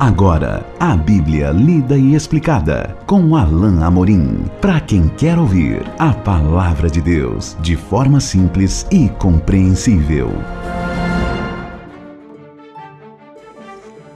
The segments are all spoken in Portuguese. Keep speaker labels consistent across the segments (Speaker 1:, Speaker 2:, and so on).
Speaker 1: Agora, a Bíblia lida e explicada com Alain Amorim. Para quem quer ouvir a palavra de Deus de forma simples e compreensível.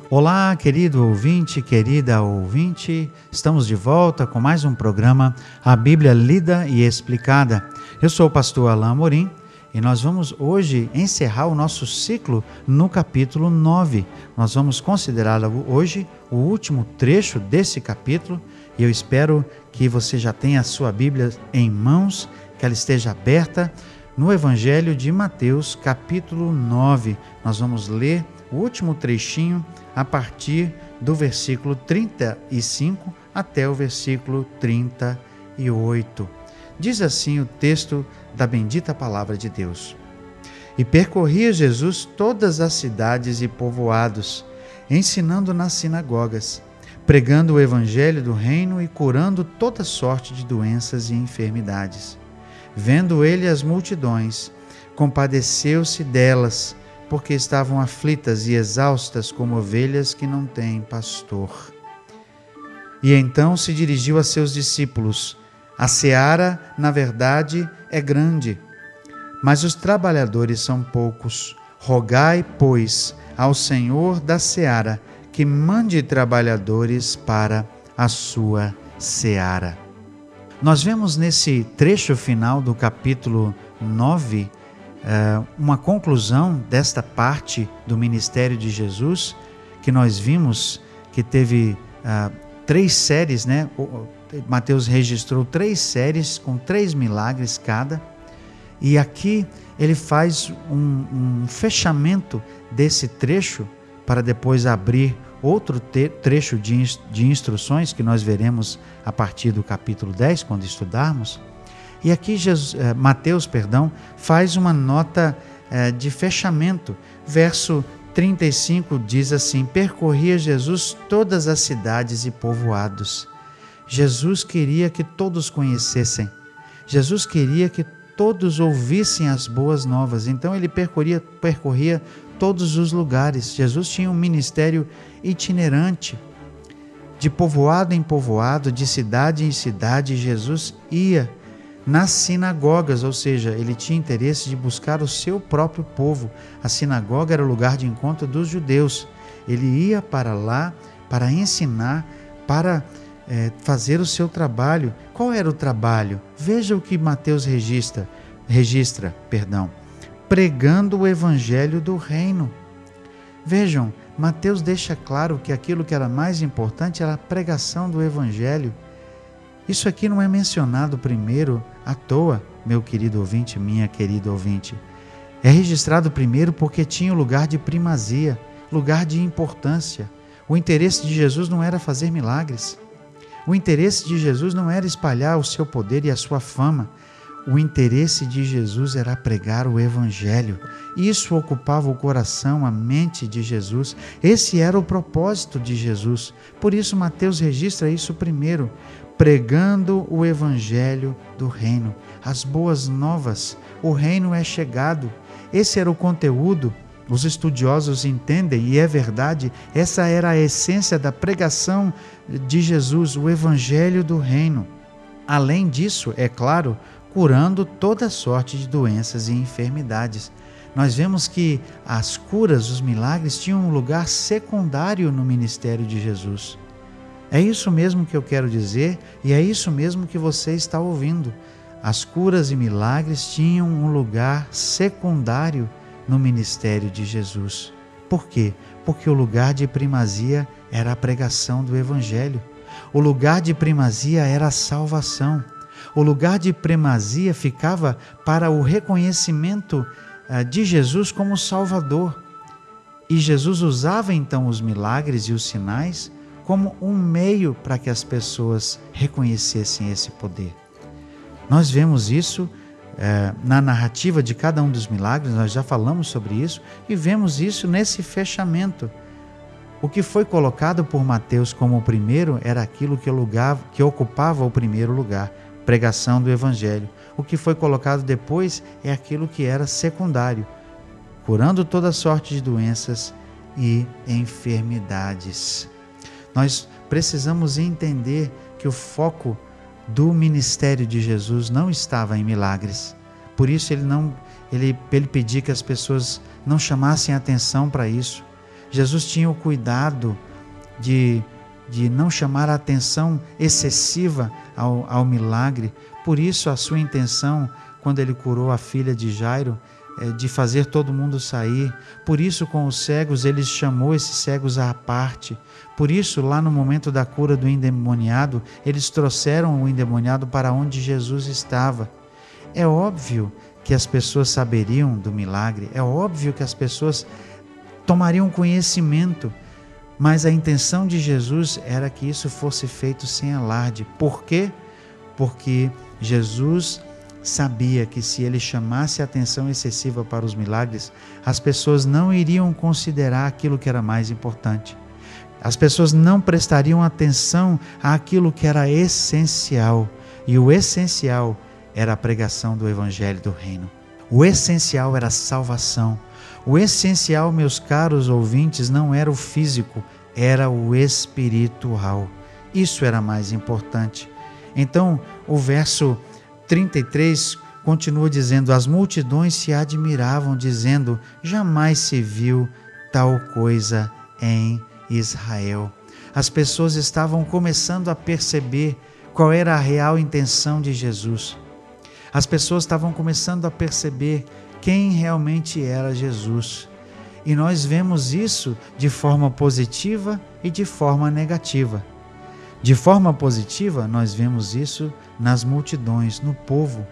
Speaker 2: Olá, querido ouvinte, querida ouvinte. Estamos de volta com mais um programa A Bíblia lida e explicada. Eu sou o pastor Alain Amorim e nós vamos hoje encerrar o nosso ciclo no capítulo 9. Nós vamos considerar hoje o último trecho desse capítulo e eu espero que você já tenha a sua Bíblia em mãos, que ela esteja aberta no Evangelho de Mateus, capítulo 9. Nós vamos ler o último trechinho a partir do versículo 35 até o versículo 38. Diz assim o texto da bendita palavra de Deus. E percorria Jesus todas as cidades e povoados, ensinando nas sinagogas, pregando o evangelho do reino e curando toda sorte de doenças e enfermidades. Vendo ele as multidões, compadeceu-se delas, porque estavam aflitas e exaustas como ovelhas que não têm pastor. E então se dirigiu a seus discípulos: a seara, na verdade, é grande, mas os trabalhadores são poucos. Rogai, pois, ao Senhor da seara que mande trabalhadores para a sua seara. Nós vemos nesse trecho final do capítulo 9 eh, uma conclusão desta parte do ministério de Jesus, que nós vimos que teve ah, três séries, né? Mateus registrou três séries com três milagres cada, e aqui ele faz um, um fechamento desse trecho para depois abrir outro trecho de, de instruções que nós veremos a partir do capítulo 10, quando estudarmos. E aqui Jesus, eh, Mateus perdão, faz uma nota eh, de fechamento. Verso 35 diz assim: Percorria Jesus todas as cidades e povoados Jesus queria que todos conhecessem. Jesus queria que todos ouvissem as boas novas. Então ele percorria, percorria todos os lugares. Jesus tinha um ministério itinerante. De povoado em povoado, de cidade em cidade, Jesus ia nas sinagogas, ou seja, ele tinha interesse de buscar o seu próprio povo. A sinagoga era o lugar de encontro dos judeus. Ele ia para lá para ensinar, para é, fazer o seu trabalho. Qual era o trabalho? Veja o que Mateus registra, registra, perdão, pregando o evangelho do reino. Vejam, Mateus deixa claro que aquilo que era mais importante era a pregação do evangelho. Isso aqui não é mencionado primeiro à toa, meu querido ouvinte, minha querida ouvinte. É registrado primeiro porque tinha o lugar de primazia, lugar de importância. O interesse de Jesus não era fazer milagres. O interesse de Jesus não era espalhar o seu poder e a sua fama. O interesse de Jesus era pregar o Evangelho. Isso ocupava o coração, a mente de Jesus. Esse era o propósito de Jesus. Por isso, Mateus registra isso primeiro, pregando o Evangelho do Reino, as boas novas. O reino é chegado. Esse era o conteúdo os estudiosos entendem, e é verdade, essa era a essência da pregação de Jesus, o Evangelho do Reino. Além disso, é claro, curando toda sorte de doenças e enfermidades. Nós vemos que as curas, os milagres, tinham um lugar secundário no ministério de Jesus. É isso mesmo que eu quero dizer e é isso mesmo que você está ouvindo. As curas e milagres tinham um lugar secundário no ministério de Jesus. Por quê? Porque o lugar de primazia era a pregação do Evangelho. O lugar de primazia era a salvação. O lugar de primazia ficava para o reconhecimento ah, de Jesus como Salvador. E Jesus usava então os milagres e os sinais como um meio para que as pessoas reconhecessem esse poder. Nós vemos isso é, na narrativa de cada um dos milagres, nós já falamos sobre isso e vemos isso nesse fechamento. O que foi colocado por Mateus como o primeiro era aquilo que, que ocupava o primeiro lugar, pregação do Evangelho. O que foi colocado depois é aquilo que era secundário, curando toda sorte de doenças e enfermidades. Nós precisamos entender que o foco do ministério de Jesus não estava em milagres. Por isso ele não ele, ele pedia que as pessoas não chamassem atenção para isso. Jesus tinha o cuidado de, de não chamar a atenção excessiva ao, ao milagre. Por isso a sua intenção, quando ele curou a filha de Jairo, de fazer todo mundo sair. Por isso, com os cegos, ele chamou esses cegos à parte. Por isso, lá no momento da cura do endemoniado, eles trouxeram o endemoniado para onde Jesus estava. É óbvio que as pessoas saberiam do milagre, é óbvio que as pessoas tomariam conhecimento, mas a intenção de Jesus era que isso fosse feito sem alarde. Por quê? Porque Jesus sabia que se ele chamasse atenção excessiva para os milagres, as pessoas não iriam considerar aquilo que era mais importante. As pessoas não prestariam atenção àquilo que era essencial. E o essencial era a pregação do Evangelho do Reino. O essencial era a salvação. O essencial, meus caros ouvintes, não era o físico, era o espiritual. Isso era mais importante. Então, o verso 33 continua dizendo: As multidões se admiravam, dizendo: Jamais se viu tal coisa em Israel. As pessoas estavam começando a perceber qual era a real intenção de Jesus. As pessoas estavam começando a perceber quem realmente era Jesus. E nós vemos isso de forma positiva e de forma negativa. De forma positiva, nós vemos isso nas multidões, no povo,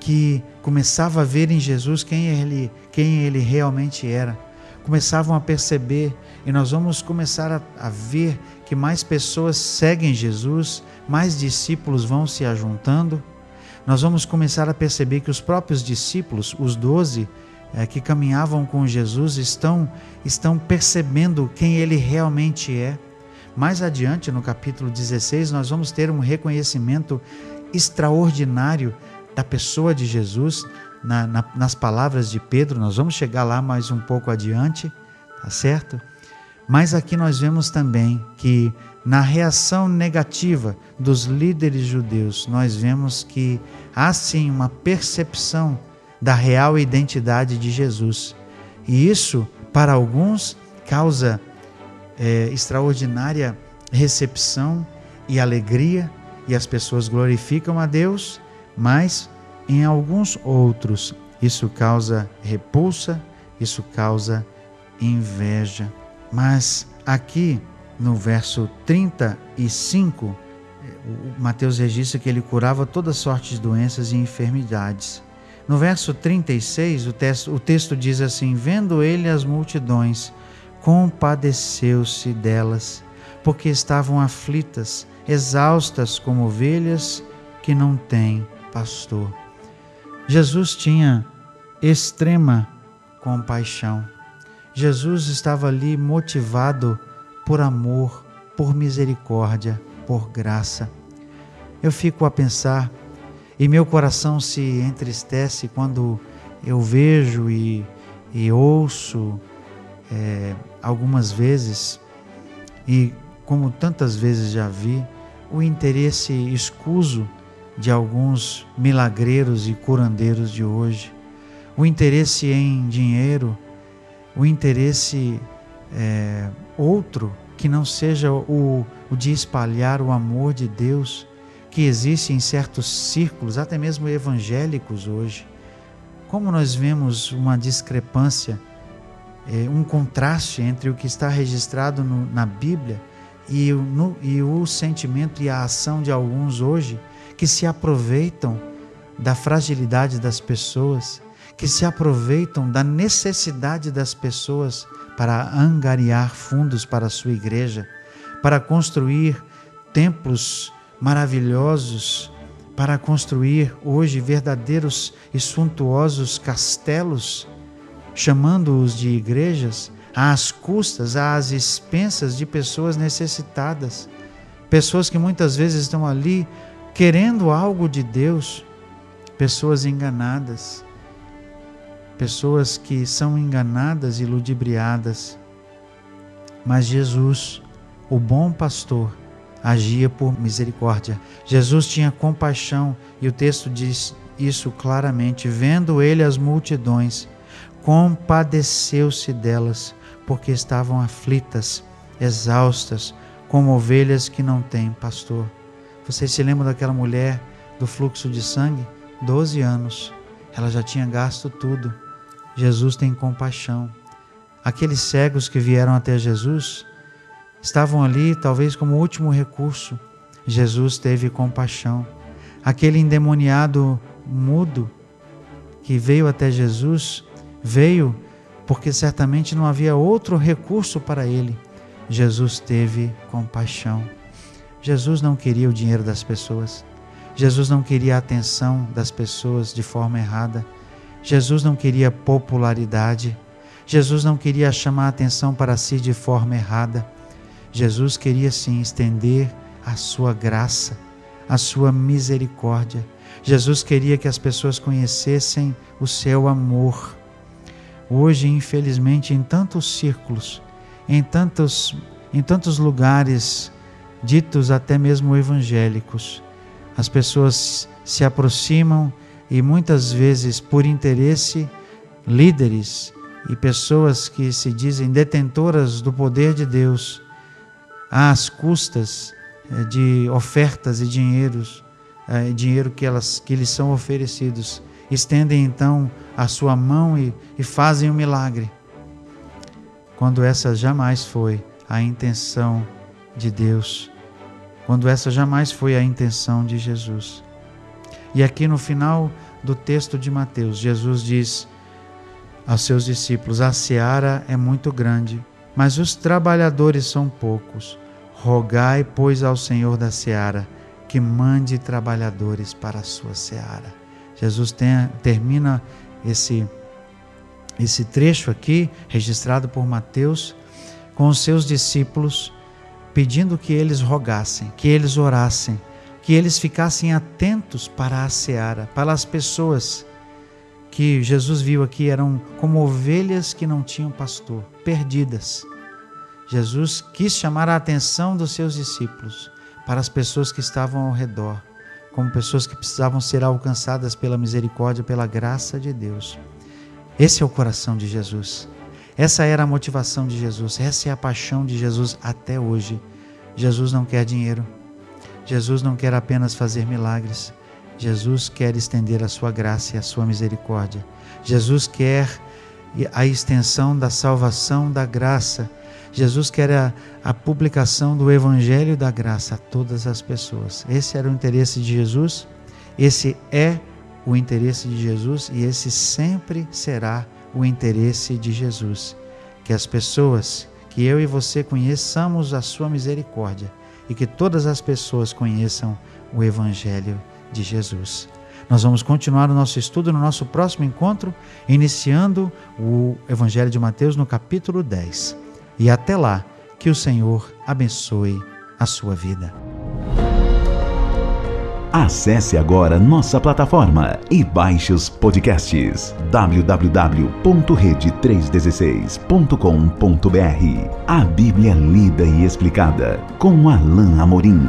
Speaker 2: que começava a ver em Jesus quem ele, quem ele realmente era começavam a perceber e nós vamos começar a, a, ver que mais pessoas seguem Jesus, mais discípulos vão se ajuntando. Nós vamos começar a perceber que os próprios discípulos, os doze é, que caminhavam com Jesus, estão, estão percebendo quem ele realmente é. Mais adiante, no capítulo 16, nós vamos ter um reconhecimento extraordinário da pessoa de Jesus, na, na, nas palavras de Pedro, nós vamos chegar lá mais um pouco adiante, tá certo? Mas aqui nós vemos também que na reação negativa dos líderes judeus, nós vemos que há sim uma percepção da real identidade de Jesus. E isso, para alguns, causa é, extraordinária recepção e alegria, e as pessoas glorificam a Deus, mas em alguns outros, isso causa repulsa, isso causa inveja. Mas aqui no verso 35, o Mateus registra que ele curava toda sorte de doenças e enfermidades. No verso 36, o texto, o texto diz assim: Vendo ele as multidões, compadeceu-se delas, porque estavam aflitas, exaustas como ovelhas que não têm pastor. Jesus tinha extrema compaixão. Jesus estava ali motivado por amor, por misericórdia, por graça. Eu fico a pensar e meu coração se entristece quando eu vejo e, e ouço é, algumas vezes, e como tantas vezes já vi, o interesse escuso de alguns milagreiros e curandeiros de hoje, o interesse em dinheiro, o interesse é, outro que não seja o, o de espalhar o amor de Deus que existe em certos círculos, até mesmo evangélicos hoje. Como nós vemos uma discrepância, é, um contraste entre o que está registrado no, na Bíblia e, no, e o sentimento e a ação de alguns hoje que se aproveitam da fragilidade das pessoas, que se aproveitam da necessidade das pessoas para angariar fundos para a sua igreja, para construir templos maravilhosos, para construir hoje verdadeiros e suntuosos castelos, chamando-os de igrejas, às custas, às expensas de pessoas necessitadas, pessoas que muitas vezes estão ali querendo algo de Deus, pessoas enganadas, pessoas que são enganadas e ludibriadas Mas Jesus, o bom pastor, agia por misericórdia. Jesus tinha compaixão e o texto diz isso claramente. Vendo ele as multidões, compadeceu-se delas, porque estavam aflitas, exaustas, como ovelhas que não têm pastor. Vocês se lembram daquela mulher do fluxo de sangue? Doze anos. Ela já tinha gasto tudo. Jesus tem compaixão. Aqueles cegos que vieram até Jesus estavam ali, talvez como último recurso. Jesus teve compaixão. Aquele endemoniado mudo que veio até Jesus, veio porque certamente não havia outro recurso para ele. Jesus teve compaixão. Jesus não queria o dinheiro das pessoas. Jesus não queria a atenção das pessoas de forma errada. Jesus não queria popularidade. Jesus não queria chamar a atenção para si de forma errada. Jesus queria sim estender a sua graça, a sua misericórdia. Jesus queria que as pessoas conhecessem o seu amor. Hoje, infelizmente, em tantos círculos, em tantos, em tantos lugares ditos até mesmo evangélicos. As pessoas se aproximam e muitas vezes, por interesse, líderes e pessoas que se dizem detentoras do poder de Deus, às custas eh, de ofertas e dinheiros, eh, dinheiro que, elas, que lhes são oferecidos, estendem então a sua mão e, e fazem o um milagre, quando essa jamais foi a intenção de Deus quando essa jamais foi a intenção de Jesus. E aqui no final do texto de Mateus, Jesus diz aos seus discípulos: A seara é muito grande, mas os trabalhadores são poucos. Rogai, pois, ao Senhor da seara que mande trabalhadores para a sua seara. Jesus tem, termina esse, esse trecho aqui, registrado por Mateus, com os seus discípulos pedindo que eles rogassem, que eles orassem, que eles ficassem atentos para a seara, para as pessoas que Jesus viu aqui eram como ovelhas que não tinham pastor, perdidas. Jesus quis chamar a atenção dos seus discípulos para as pessoas que estavam ao redor, como pessoas que precisavam ser alcançadas pela misericórdia, pela graça de Deus. Esse é o coração de Jesus. Essa era a motivação de Jesus, essa é a paixão de Jesus até hoje. Jesus não quer dinheiro, Jesus não quer apenas fazer milagres, Jesus quer estender a sua graça e a sua misericórdia. Jesus quer a extensão da salvação da graça. Jesus quer a, a publicação do Evangelho da graça a todas as pessoas. Esse era o interesse de Jesus, esse é o interesse de Jesus e esse sempre será o interesse de Jesus, que as pessoas, que eu e você conheçamos a sua misericórdia e que todas as pessoas conheçam o Evangelho de Jesus. Nós vamos continuar o nosso estudo no nosso próximo encontro, iniciando o Evangelho de Mateus no capítulo 10. E até lá, que o Senhor abençoe a sua vida.
Speaker 1: Acesse agora nossa plataforma e baixe os podcasts www.rede316.com.br. A Bíblia lida e explicada com Alain Amorim.